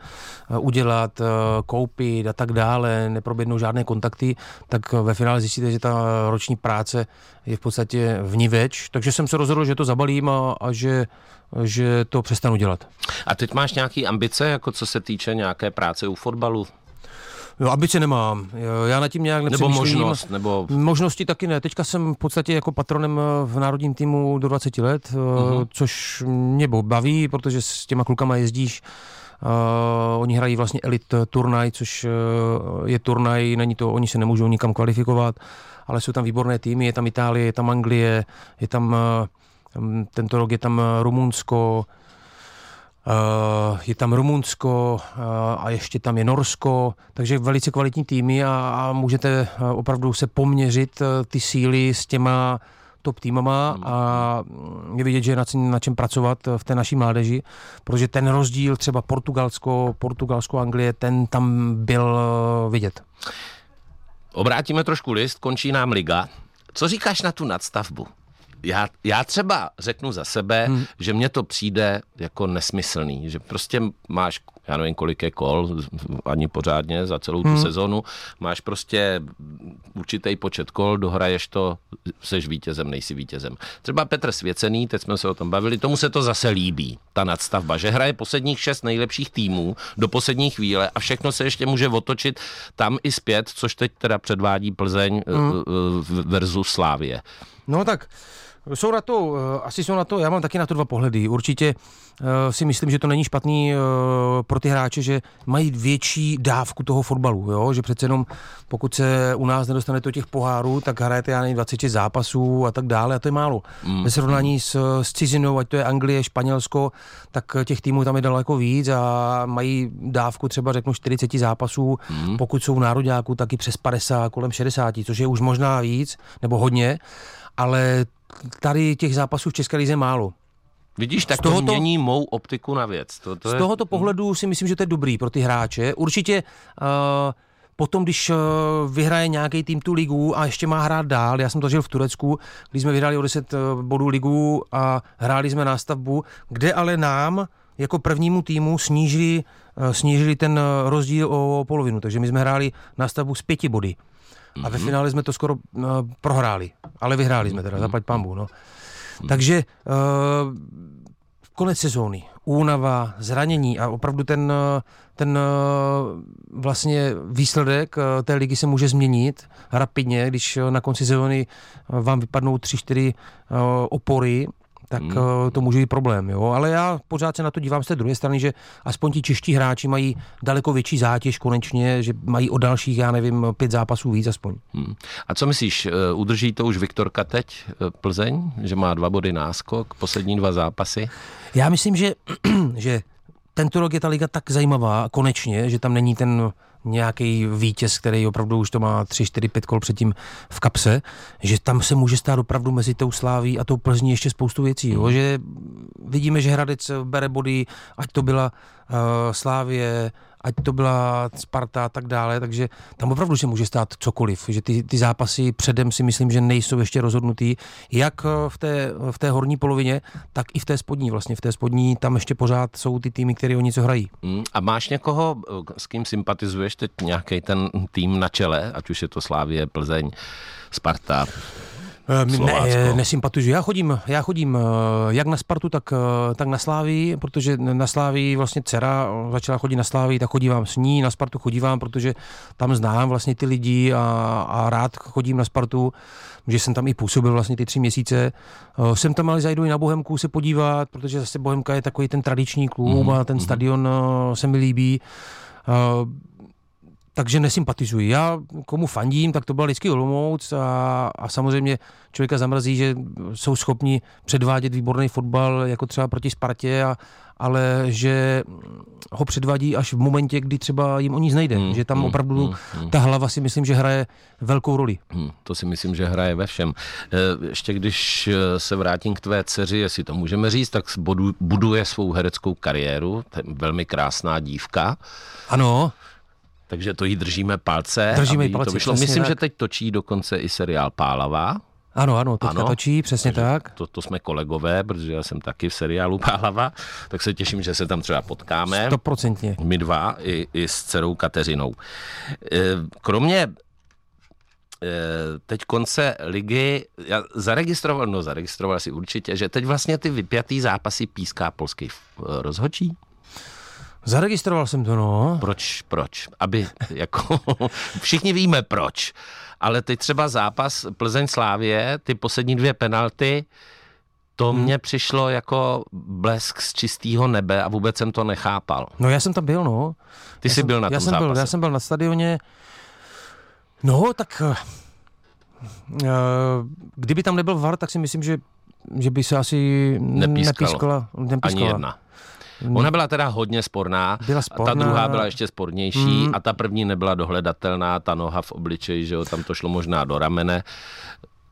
eh, udělat, eh, koupit a tak dále, neprobědnou žádné kontakty, tak ve finále zjistíte, že ta roční práce je v podstatě vniveč. Takže jsem se rozhodl, že to zabalím a, a že že to přestanu dělat. A teď máš nějaké ambice, jako co se týče nějaké práce u fotbalu? Jo, ambice nemám. Já na tím nějak Nebo možnost, nebo... Možnosti taky ne. Teďka jsem v podstatě jako patronem eh, v národním týmu do 20 let, uh-huh. což mě baví, protože s těma klukama jezdíš Uh, oni hrají vlastně elit turnaj, což uh, je turnaj, není to, oni se nemůžou nikam kvalifikovat, ale jsou tam výborné týmy, je tam Itálie, je tam Anglie, je tam uh, tento rok je tam Rumunsko, Uh, je tam Rumunsko uh, a ještě tam je Norsko, takže velice kvalitní týmy a, a můžete uh, opravdu se poměřit ty síly s těma top týmama a je vidět, že je na, na čem pracovat v té naší mládeži, protože ten rozdíl třeba Portugalsko, Portugalsko, Anglie, ten tam byl vidět. Obrátíme trošku list, končí nám liga. Co říkáš na tu nadstavbu? Já, já třeba řeknu za sebe, hmm. že mně to přijde jako nesmyslný, že prostě máš, já nevím, kolik je kol, ani pořádně za celou tu hmm. sezonu, máš prostě určitý počet kol, dohraješ to, seš vítězem, nejsi vítězem. Třeba Petr Svěcený, teď jsme se o tom bavili, tomu se to zase líbí, ta nadstavba, že hraje posledních šest nejlepších týmů do poslední chvíle a všechno se ještě může otočit tam i zpět, což teď teda předvádí Plzeň hmm. Eh, eh, versus Slávě. No tak jsou na to, eh, asi jsou na to, já mám taky na to dva pohledy. Určitě uh, si myslím, že to není špatný uh, pro ty hráče, že mají větší dávku toho fotbalu, jo? že přece jenom pokud se u nás nedostane do těch pohárů, tak hrajete já nevím, 26 zápasů a tak dále a to je málo. Mm. Ve srovnání s, s cizinou, ať to je Anglie, Španělsko, tak těch týmů tam je daleko víc a mají dávku třeba řeknu 40 zápasů, mm. pokud jsou nároďáků, tak i přes 50, kolem 60, což je už možná víc, nebo hodně, ale tady těch zápasů v České lize málo. Vidíš, tak tohoto, to mění mou optiku na věc. To, to z je... tohoto pohledu si myslím, že to je dobrý pro ty hráče. Určitě uh, potom, když uh, vyhraje nějaký tým tu ligu a ještě má hrát dál, já jsem to žil v Turecku, když jsme vyhráli o 10 uh, bodů ligu a hráli jsme nástavbu, kde ale nám jako prvnímu týmu snížili, uh, snížili ten rozdíl o polovinu. Takže my jsme hráli nástavbu z pěti body. A ve mhm. finále jsme to skoro uh, prohráli, ale vyhráli jsme teda, mhm. zaplať pambu. No. Mhm. Takže uh, konec sezóny, únava, zranění a opravdu ten, ten vlastně výsledek té ligy se může změnit rapidně, když na konci sezóny vám vypadnou tři, čtyři opory tak hmm. Eh, to může být problém. Jo? Ale já pořád se na to dívám z té druhé strany, že aspoň ti čeští hráči mají daleko větší zátěž konečně, že mají o dalších, já nevím, pět zápasů víc aspoň. Hmm. A co myslíš, eh, udrží to už Viktorka teď eh, Plzeň, že má dva body náskok, poslední dva zápasy? Já myslím, že, *clears throat* že tento rok je ta liga tak zajímavá, konečně, že tam není ten nějaký vítěz, který opravdu už to má 3, 4, 5 kol předtím v kapse, že tam se může stát opravdu mezi tou Sláví a tou Plzní ještě spoustu věcí. Jo? Hmm. Že vidíme, že Hradec bere body, ať to byla uh, Slávě, ať to byla Sparta a tak dále, takže tam opravdu se může stát cokoliv, že ty, ty zápasy předem si myslím, že nejsou ještě rozhodnutý, jak v té, v té horní polovině, tak i v té spodní vlastně, v té spodní tam ještě pořád jsou ty týmy, které o něco hrají. Hmm, a máš někoho, s kým sympatizuješ teď nějaký ten tým na čele, ať už je to Slávě, Plzeň, Sparta? Eh, ne, nesympatizuji. Já chodím, já chodím eh, jak na Spartu, tak, eh, tak na Slávii, protože na Slávii vlastně dcera začala chodit na Slávii, tak chodívám s ní, na Spartu chodívám, protože tam znám vlastně ty lidi a, a rád chodím na Spartu, že jsem tam i působil vlastně ty tři měsíce. Jsem tam ale zajdu i na Bohemku se podívat, protože zase Bohemka je takový ten tradiční klub mm, a ten mm. stadion se mi líbí takže nesympatizuji. Já komu fandím, tak to byl vždycky Olomouc a, a samozřejmě člověka zamrzí, že jsou schopni předvádět výborný fotbal, jako třeba proti Spartě, a, ale že ho předvádí až v momentě, kdy třeba jim o nic nejde. Hmm, že tam hmm, opravdu hmm, hmm. ta hlava si myslím, že hraje velkou roli. Hmm, to si myslím, že hraje ve všem. E, ještě když e, se vrátím k tvé dceři, jestli to můžeme říct, tak buduje svou hereckou kariéru, velmi krásná dívka. Ano takže to jí držíme palce. Držíme palce, to vyšlo. Myslím, tak. že teď točí dokonce i seriál Pálava. Ano, ano, teďka ano, točí, přesně tak. To, to jsme kolegové, protože já jsem taky v seriálu Pálava, tak se těším, že se tam třeba potkáme. Stoprocentně. My dva i, i s dcerou Kateřinou. E, kromě e, teď konce ligy, já zaregistroval, no zaregistroval si určitě, že teď vlastně ty vypjatý zápasy píská polský rozhočí. Zaregistroval jsem to, no. Proč, proč? Aby, jako, *laughs* všichni víme proč, ale teď třeba zápas Plzeň Slávě, ty poslední dvě penalty, to hmm. mně přišlo jako blesk z čistého nebe a vůbec jsem to nechápal. No já jsem tam byl, no. Ty já jsi jsem, byl na tom já jsem zápase. Byl, já jsem byl na stadioně. No, tak uh, kdyby tam nebyl VAR, tak si myslím, že, že by se asi nepískala. nepískala. Ani jedna. Ona byla teda hodně sporná, byla sporná. ta druhá byla ještě spornější mm. a ta první nebyla dohledatelná, ta noha v obličeji, že jo, tam to šlo možná do ramene.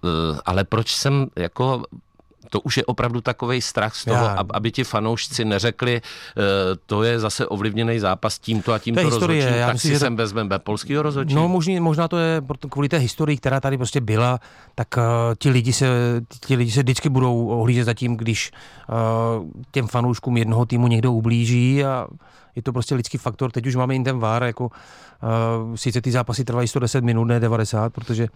Uh, ale proč jsem jako To už je opravdu takový strach z toho, Já. aby ti fanoušci neřekli, uh, to je zase ovlivněný zápas tímto a tímto to rozhodčím. Já tak myslím, si sem to... vezmeme polského rozhodčí. No možný, možná to je kvůli té historii, která tady prostě byla, tak uh, ti, lidi se, ti lidi se vždycky budou ohlížet za tím, když uh, těm fanouškům jednoho týmu někdo ublíží a je to prostě lidský faktor. Teď už máme i ten VAR, jako uh, sice ty zápasy trvají 110 minut, ne 90, protože,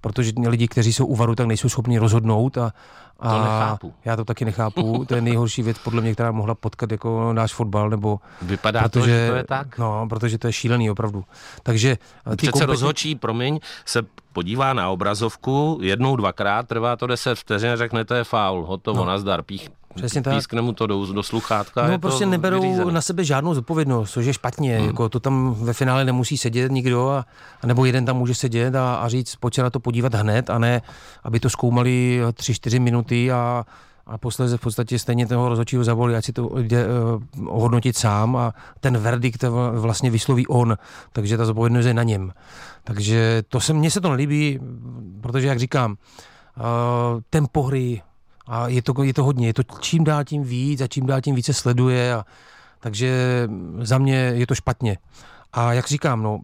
protože lidi, kteří jsou u VARu, tak nejsou schopni rozhodnout a, a nechápu. Já to taky nechápu. To je nejhorší věc, podle mě, která mohla potkat jako náš fotbal. Nebo, Vypadá protože, to, že to je tak? No, protože to je šílený opravdu. Takže ty Přece kompeti... rozhodčí, promiň, se podívá na obrazovku, jednou, dvakrát, trvá to 10 vteřin, řekne, to je faul, hotovo, no. nazdar, pích, Přesně tak. Pískne mu to do, do sluchátka. No prostě neberou vyřízený. na sebe žádnou zodpovědnost, což je špatně. Hmm. Jako, to tam ve finále nemusí sedět nikdo, a, a nebo jeden tam může sedět a, a říct, pojď se na to podívat hned, a ne, aby to zkoumali 3-4 minuty a, a posledně v podstatě stejně toho rozhodčího zavolí, ať si to jde uh, ohodnotit sám a ten verdikt vlastně vysloví on, takže ta zodpovědnost je na něm. Takže to se, mně se to nelíbí, protože jak říkám, uh, ten pohry, a je to, je to hodně, je to čím dál tím víc a čím dál tím více sleduje. A, takže za mě je to špatně. A jak říkám, no,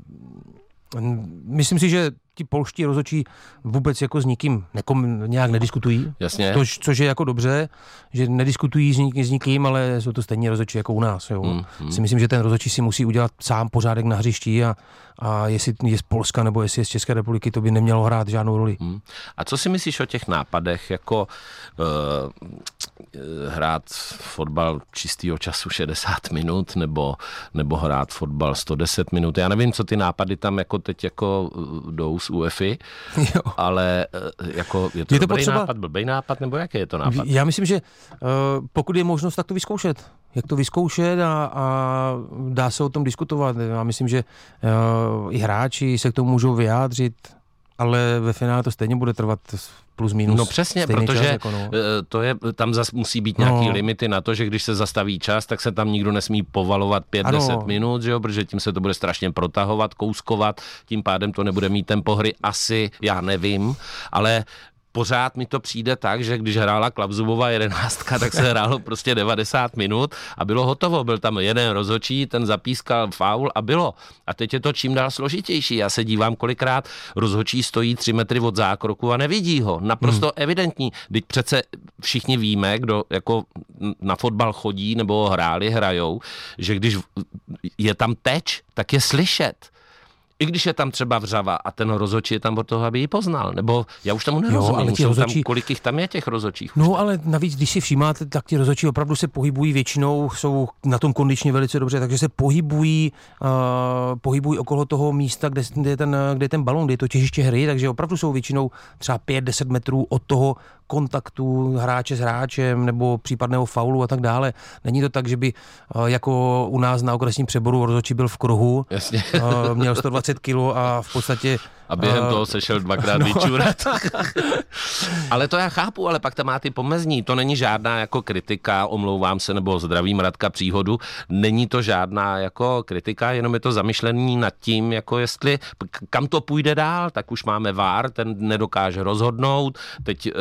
myslím si, že ti polští rozhodčí vůbec jako s nikým nekom, nějak nediskutují. Jasně. Tož, což je jako dobře, že nediskutují s, nik, s nikým, ale jsou to stejně rozhodčí jako u nás. Jo. Mm, mm. Si myslím, že ten rozhodčí si musí udělat sám pořádek na hřišti a, a jestli je z Polska nebo jestli je z České republiky, to by nemělo hrát žádnou roli. Mm. A co si myslíš o těch nápadech, jako uh, hrát fotbal čistého času 60 minut nebo, nebo hrát fotbal 110 minut? Já nevím, co ty nápady tam jako teď jako eh, jdou z UEFI, jo. ale eh, jako je to, je to dobrý potřeba... nápad, blbý nápad, nebo jaký je to nápad? Já myslím, že uh, pokud je možnost, tak to vyzkoušet. Jak to vyzkoušet a, a dá se o tom diskutovat. Já myslím, že uh, i hráči se k tomu můžou vyjádřit, ale ve finále to stejně bude trvat plus minus. No přesně, protože čas, jako no. to je, tam zase musí být nějaký no. limity na to, že když se zastaví čas, tak se tam nikdo nesmí povalovat 5-10 minut, že jo, protože tím se to bude strašně protahovat, kouskovat, tím pádem to nebude mít tempo hry asi, já nevím, ale pořád mi to přijde tak, že když hrála Klapzubová jedenáctka, tak se hrálo prostě 90 minut a bylo hotovo. Byl tam jeden rozhočí, ten zapískal faul a bylo. A teď je to čím dál složitější. Já se dívám, kolikrát rozhočí stojí 3 metry od zákroku a nevidí ho. Naprosto hmm. evidentní. Teď přece všichni víme, kdo jako na fotbal chodí nebo hráli, hrajou, že když je tam teč, tak je slyšet i když je tam třeba vřava a ten rozočí je tam od toho, aby ji poznal. Nebo já už tomu nerozumím, jo, ale ti rozočí... tam, kolik jich tam je těch rozočích. No ale navíc, když si všímáte, tak ti rozočí opravdu se pohybují většinou, jsou na tom kondičně velice dobře, takže se pohybují, uh, pohybují okolo toho místa, kde, kde, je ten, kde je ten balon, kde je to těžiště hry, takže opravdu jsou většinou třeba 5-10 metrů od toho kontaktu hráče s hráčem nebo případného faulu a tak dále. Není to tak, že by jako u nás na okresním přeboru rozhodčí byl v kruhu, Jasně. měl 120 kg a v podstatě a během uh, toho se šel dvakrát *laughs* no. vyčurat. *laughs* ale to já chápu, ale pak tam má ty pomezní. To není žádná jako kritika, omlouvám se, nebo zdravím Radka příhodu. Není to žádná jako kritika, jenom je to zamyšlení nad tím, jako jestli kam to půjde dál, tak už máme VAR, ten nedokáže rozhodnout. Teď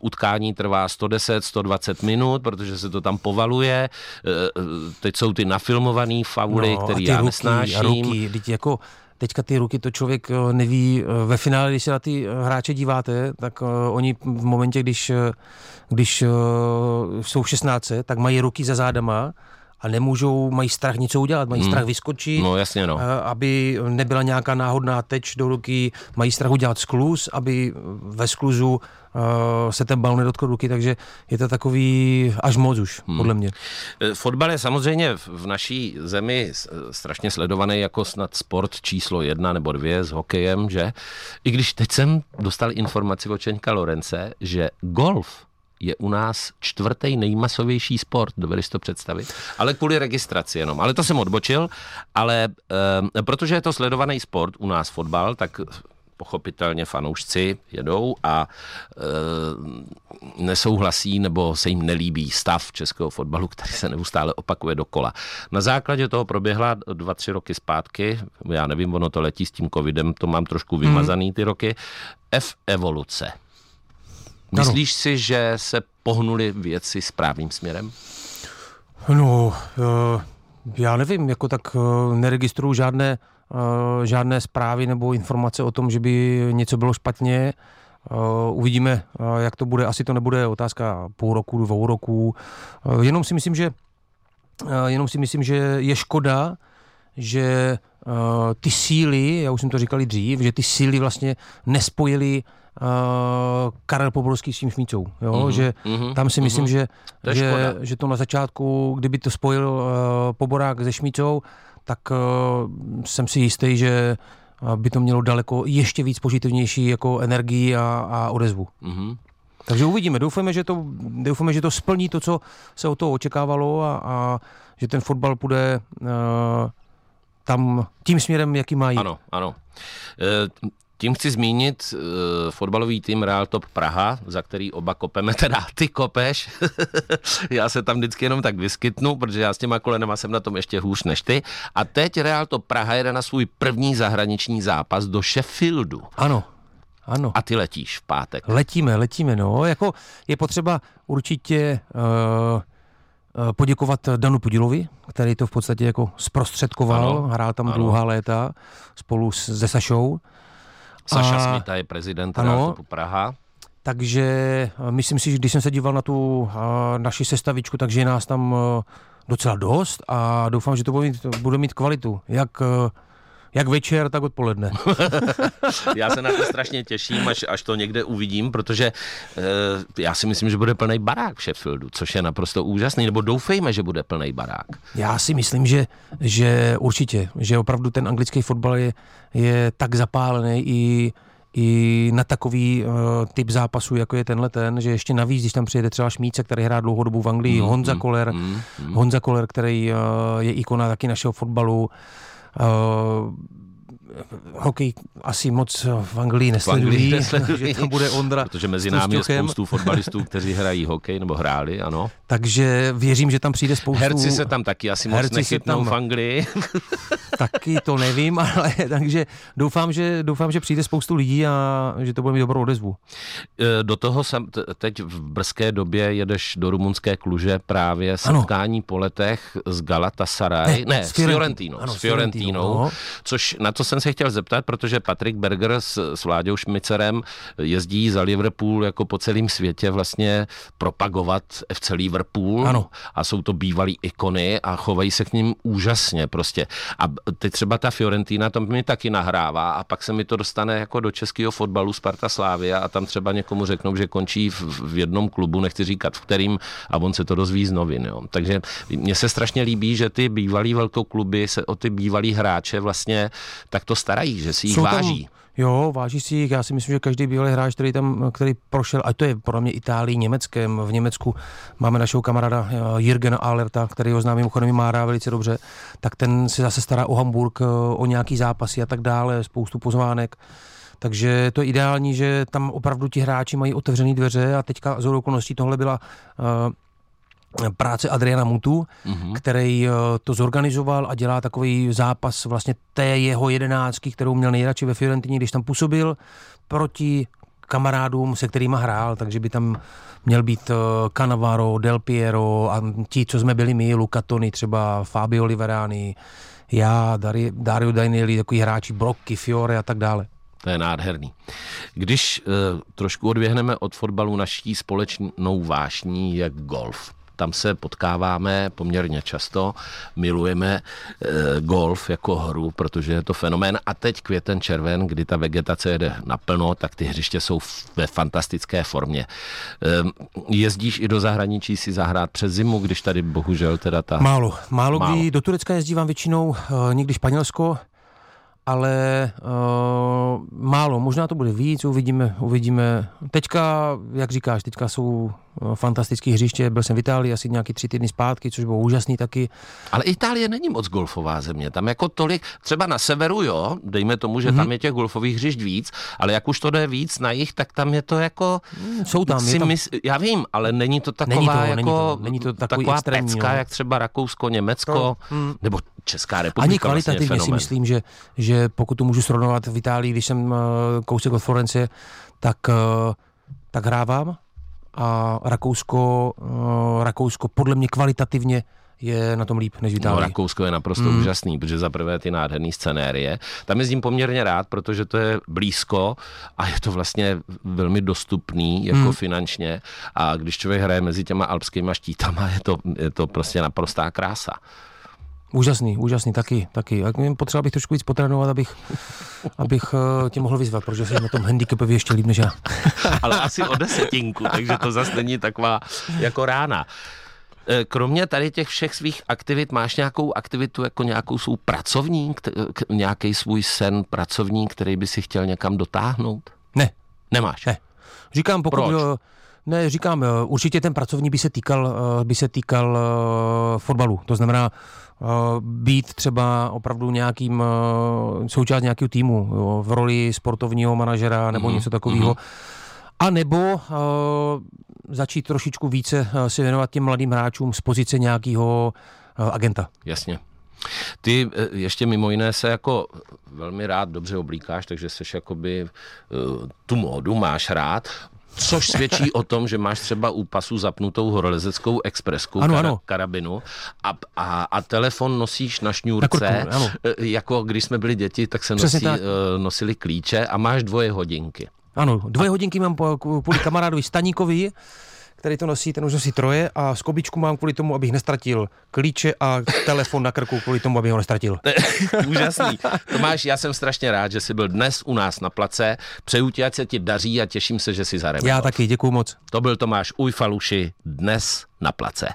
utkání trvá 110, 120 minut, protože se to tam povaluje. Uh, teď jsou ty nafilmované fauly, no, které já ruky, nesnáším. A ruky, jako teďka ty ruky, to člověk eh, neví. Ve finále, když se na ty hráče díváte, tak oni v momentě, když, když jsou v 16, tak mají ruky za zádama a nemůžou, mají strach něco udělat, mají hmm. strach vyskočit, no, jasně, no. aby nebyla nějaká náhodná teč do ruky, mají strach udělat skluz, aby ve skluzu se ten balon nedotkl ruky, takže je to takový až moc už, hmm. podle mě. Eh, fotbal je samozřejmě v naší zemi strašně sledovaný jako snad sport číslo jedna nebo dvě s hokejem, že? I když teď jsem dostal informaci od Čeňka Lorence, že golf je u nás čtvrtý nejmasovější sport, dovedeš to představit? Ale kvůli registraci jenom. Ale to jsem odbočil, ale e, protože je to sledovaný sport u nás fotbal, tak pochopitelně fanoušci jedou a e, nesouhlasí nebo se jim nelíbí stav českého fotbalu, který se neustále opakuje dokola. Na základě toho proběhla dva, tři roky zpátky, já nevím, ono to letí s tím covidem, to mám trošku vymazaný ty roky, F evoluce Myslíš ano. si, že se pohnuli věci správným směrem? No, uh, já nevím, jako tak uh, neregistruju žádné, žádné zprávy nebo informace o tom, že by něco bylo špatně. Uh, uvidíme, uh, jak to bude. Asi to nebude otázka půl roku, dvou roku. Jenom si myslím, že jenom si myslím, že je škoda, že ty síly, já už jsem to říkal dřív, že ty síly vlastně nespojily uh, Karel Poborský s tím Šmícou. Jo? Mm-hmm, že mm-hmm, tam si myslím, mm-hmm. že, to že, že to na začátku, kdyby to spojil uh, Poborák se Šmícou, tak uh, jsem si jistý, že by to mělo daleko ještě víc pozitivnější jako energii a, a odezvu. Mm-hmm. Takže uvidíme. Doufáme, že to, doufáme, že to splní to, co se od toho očekávalo a, a že ten fotbal bude uh, tam tím směrem, jaký mají. Ano, ano. E, tím chci zmínit uh, fotbalový tým Real Top Praha, za který oba kopeme, *laughs* teda ty kopeš. *laughs* já se tam vždycky jenom tak vyskytnu, protože já s těma kolenama jsem na tom ještě hůř než ty. A teď Real Top Praha jede na svůj první zahraniční zápas do Sheffieldu. Ano. Ano. A ty letíš v pátek. Letíme, letíme, no. Jako je potřeba určitě uh, poděkovat Danu Pudilovi, který to v podstatě jako zprostředkoval, ano, hrál tam ano. dlouhá léta spolu se Sašou. Saša a, Smita je prezident ano, Praha. Takže eh, myslím si, že když jsem se díval na tu eh, naši sestavičku, takže je nás tam eh, docela dost a doufám, že to bude mít, bude mít kvalitu. Jak jak večer, tak odpoledne. *laughs* já se na to strašně těším, až, až to někde uvidím, protože e, já si myslím, že bude plný barák v Sheffieldu, což je naprosto úžasný, nebo doufejme, že bude plný barák. Já si myslím, že, že určitě, že opravdu ten anglický fotbal je, je tak zapálený i i na takový uh, typ zápasu, jako je tenhle ten, že ještě navíc, když tam přijede třeba Šmíce, který hrá dlouhodobu v Anglii, mm, Honza mm, Koller, mm, mm. Honza Koller, který uh, je ikona taky našeho fotbalu, hokej asi moc v Anglii nesledují, *laughs* že tam bude Ondra Protože mezi námi je spoustu fotbalistů, kteří hrají hokej nebo hráli, ano. Takže věřím, že tam přijde spoustu... Herci se tam taky asi moc nechytnou tam... v Anglii. *laughs* taky to nevím, *laughs* ale takže doufám, že, doufám, že přijde spoustu lidí a že to bude mít dobrou odezvu. E, do toho jsem teď v brzké době jedeš do rumunské kluže právě setkání ano. po letech s Galatasaray, ne, ne s, Fiorentinou, ano, s Fiorentinou, no. což na to jsem se chtěl zeptat, protože Patrik Berger s, s Vláďou Šmicerem jezdí za Liverpool jako po celém světě vlastně propagovat FC Liverpool ano. a jsou to bývalí ikony a chovají se k ním úžasně prostě. A teď třeba ta Fiorentina to mi taky nahrává a pak se mi to dostane jako do českého fotbalu Sparta Slávia a tam třeba někomu řeknou, že končí v, v jednom klubu, nechci říkat v kterým, a on se to dozví z novin. Jo. Takže mně se strašně líbí, že ty bývalý kluby se o ty bývalý hráče vlastně tak to starají, že si jich Jsou váží. Tam... Jo, váží si jich. Já si myslím, že každý bývalý hráč, který tam který prošel, a to je pro mě Itálii, Německém. V Německu máme našeho kamaráda eh, Jirgena Alerta, který ho známým mimochodem má rád velice dobře, tak ten se zase stará o Hamburg, eh, o nějaký zápasy a tak dále, spoustu pozvánek. Takže to je ideální, že tam opravdu ti hráči mají otevřené dveře a teďka z okolností tohle byla uh, práce Adriana Mutu, mm-hmm. který eh, to zorganizoval a dělá takový zápas vlastně té jeho jedenáctky, kterou měl nejradši ve Fiorentině, když tam působil proti kamarádům, se kterými hrál, takže by tam měl být eh, Cannavaro, Del Piero a ti, co jsme byli my, Luca Toni, třeba Fabio Liverani, já, Dario Danieli, takový hráči, Brocky, Fiore a tak dále. To je nádherný. Když uh, trošku odběhneme od fotbalu, naší společnou vášní je golf tam se potkáváme poměrně často, milujeme e, golf jako hru, protože je to fenomén a teď květen červen, kdy ta vegetace jede naplno, tak ty hřiště jsou ve fantastické formě. E, jezdíš i do zahraničí si zahrát přes zimu, když tady bohužel teda ta... Málo, málo, málo. kdy do Turecka jezdívám většinou, e, někdy Španělsko, ale uh, málo, možná to bude víc, uvidíme, uvidíme. Teďka, jak říkáš, teďka jsou fantastické hřiště, byl jsem v Itálii asi nějaký tři týdny zpátky, což bylo úžasný taky. Ale Itálie není moc golfová země, tam jako tolik, třeba na severu jo, dejme tomu, že mm-hmm. tam je těch golfových hřišť víc, ale jak už to jde víc na jich, tak tam je to jako... Mm, jsou tam, si tam... Mys, já vím, ale není to taková není to, jako... Není to, není to taková extrémní, pecka, no. jak třeba Rakousko, Německo, to, mm. nebo Česká republika. Ani kvalitativně vlastně si myslím, že, že pokud to můžu srovnovat v Itálii, když jsem uh, kousek od Florence, tak uh, tak hrávám a Rakousko, uh, Rakousko podle mě kvalitativně je na tom líp než Itálii. No, Rakousko je naprosto mm. úžasný, protože za prvé ty nádherný scenérie. Tam jezdím poměrně rád, protože to je blízko a je to vlastně velmi dostupný jako mm. finančně a když člověk hraje mezi těma alpskými štítama, je to, je to prostě naprostá krása. Úžasný, úžasný, taky, taky. Potřeba bych trošku víc potrénovat, abych, *laughs* abych eh, tě mohl vyzvat, protože jsi na tom handicapově ještě líp než já. *laughs* Ale asi o desetinku, takže to zase není taková jako rána. Eh, kromě tady těch všech svých aktivit máš nějakou aktivitu jako nějakou svou pracovní, nějaký svůj sen pracovní, který by si chtěl někam dotáhnout? Ne. Nemáš? Ne. Říkám, pokud... Proč? Eh, ne, říkám, určitě ten pracovní by se týkal, by se týkal fotbalu. To znamená, Eh, být třeba opravdu nějakým eh, součást nějakého týmu jo, v roli sportovního manažera nebo mm-hmm. něco takového. Mm-hmm. A nebo uh, začít trošičku více uh, si věnovat těm mladým hráčům z pozice nějakého uh, agenta. Jasně. Ty ještě mimo jiné se jako velmi rád dobře oblíkáš, takže seš jakoby tu módu máš rád což svědčí o tom, že máš třeba u pasu zapnutou horolezeckou expresku, ano, kara, ano. karabinu a, a, a telefon nosíš na šňůrce, na kurku, e, jako když jsme byli děti, tak se nosí, tak. E, nosili klíče a máš dvoje hodinky. Ano, dvoje a... hodinky mám kvůli kamarádovi Staníkovi, který to nosí, ten už nosí troje a skobičku mám kvůli tomu, abych nestratil klíče a telefon na krku kvůli tomu, abych ho nestratil. *laughs* Úžasný. Tomáš, já jsem strašně rád, že jsi byl dnes u nás na place. Přeju ti, ať se ti daří a těším se, že jsi zareagoval. Já taky, děkuji moc. To byl Tomáš Ujfaluši dnes na place.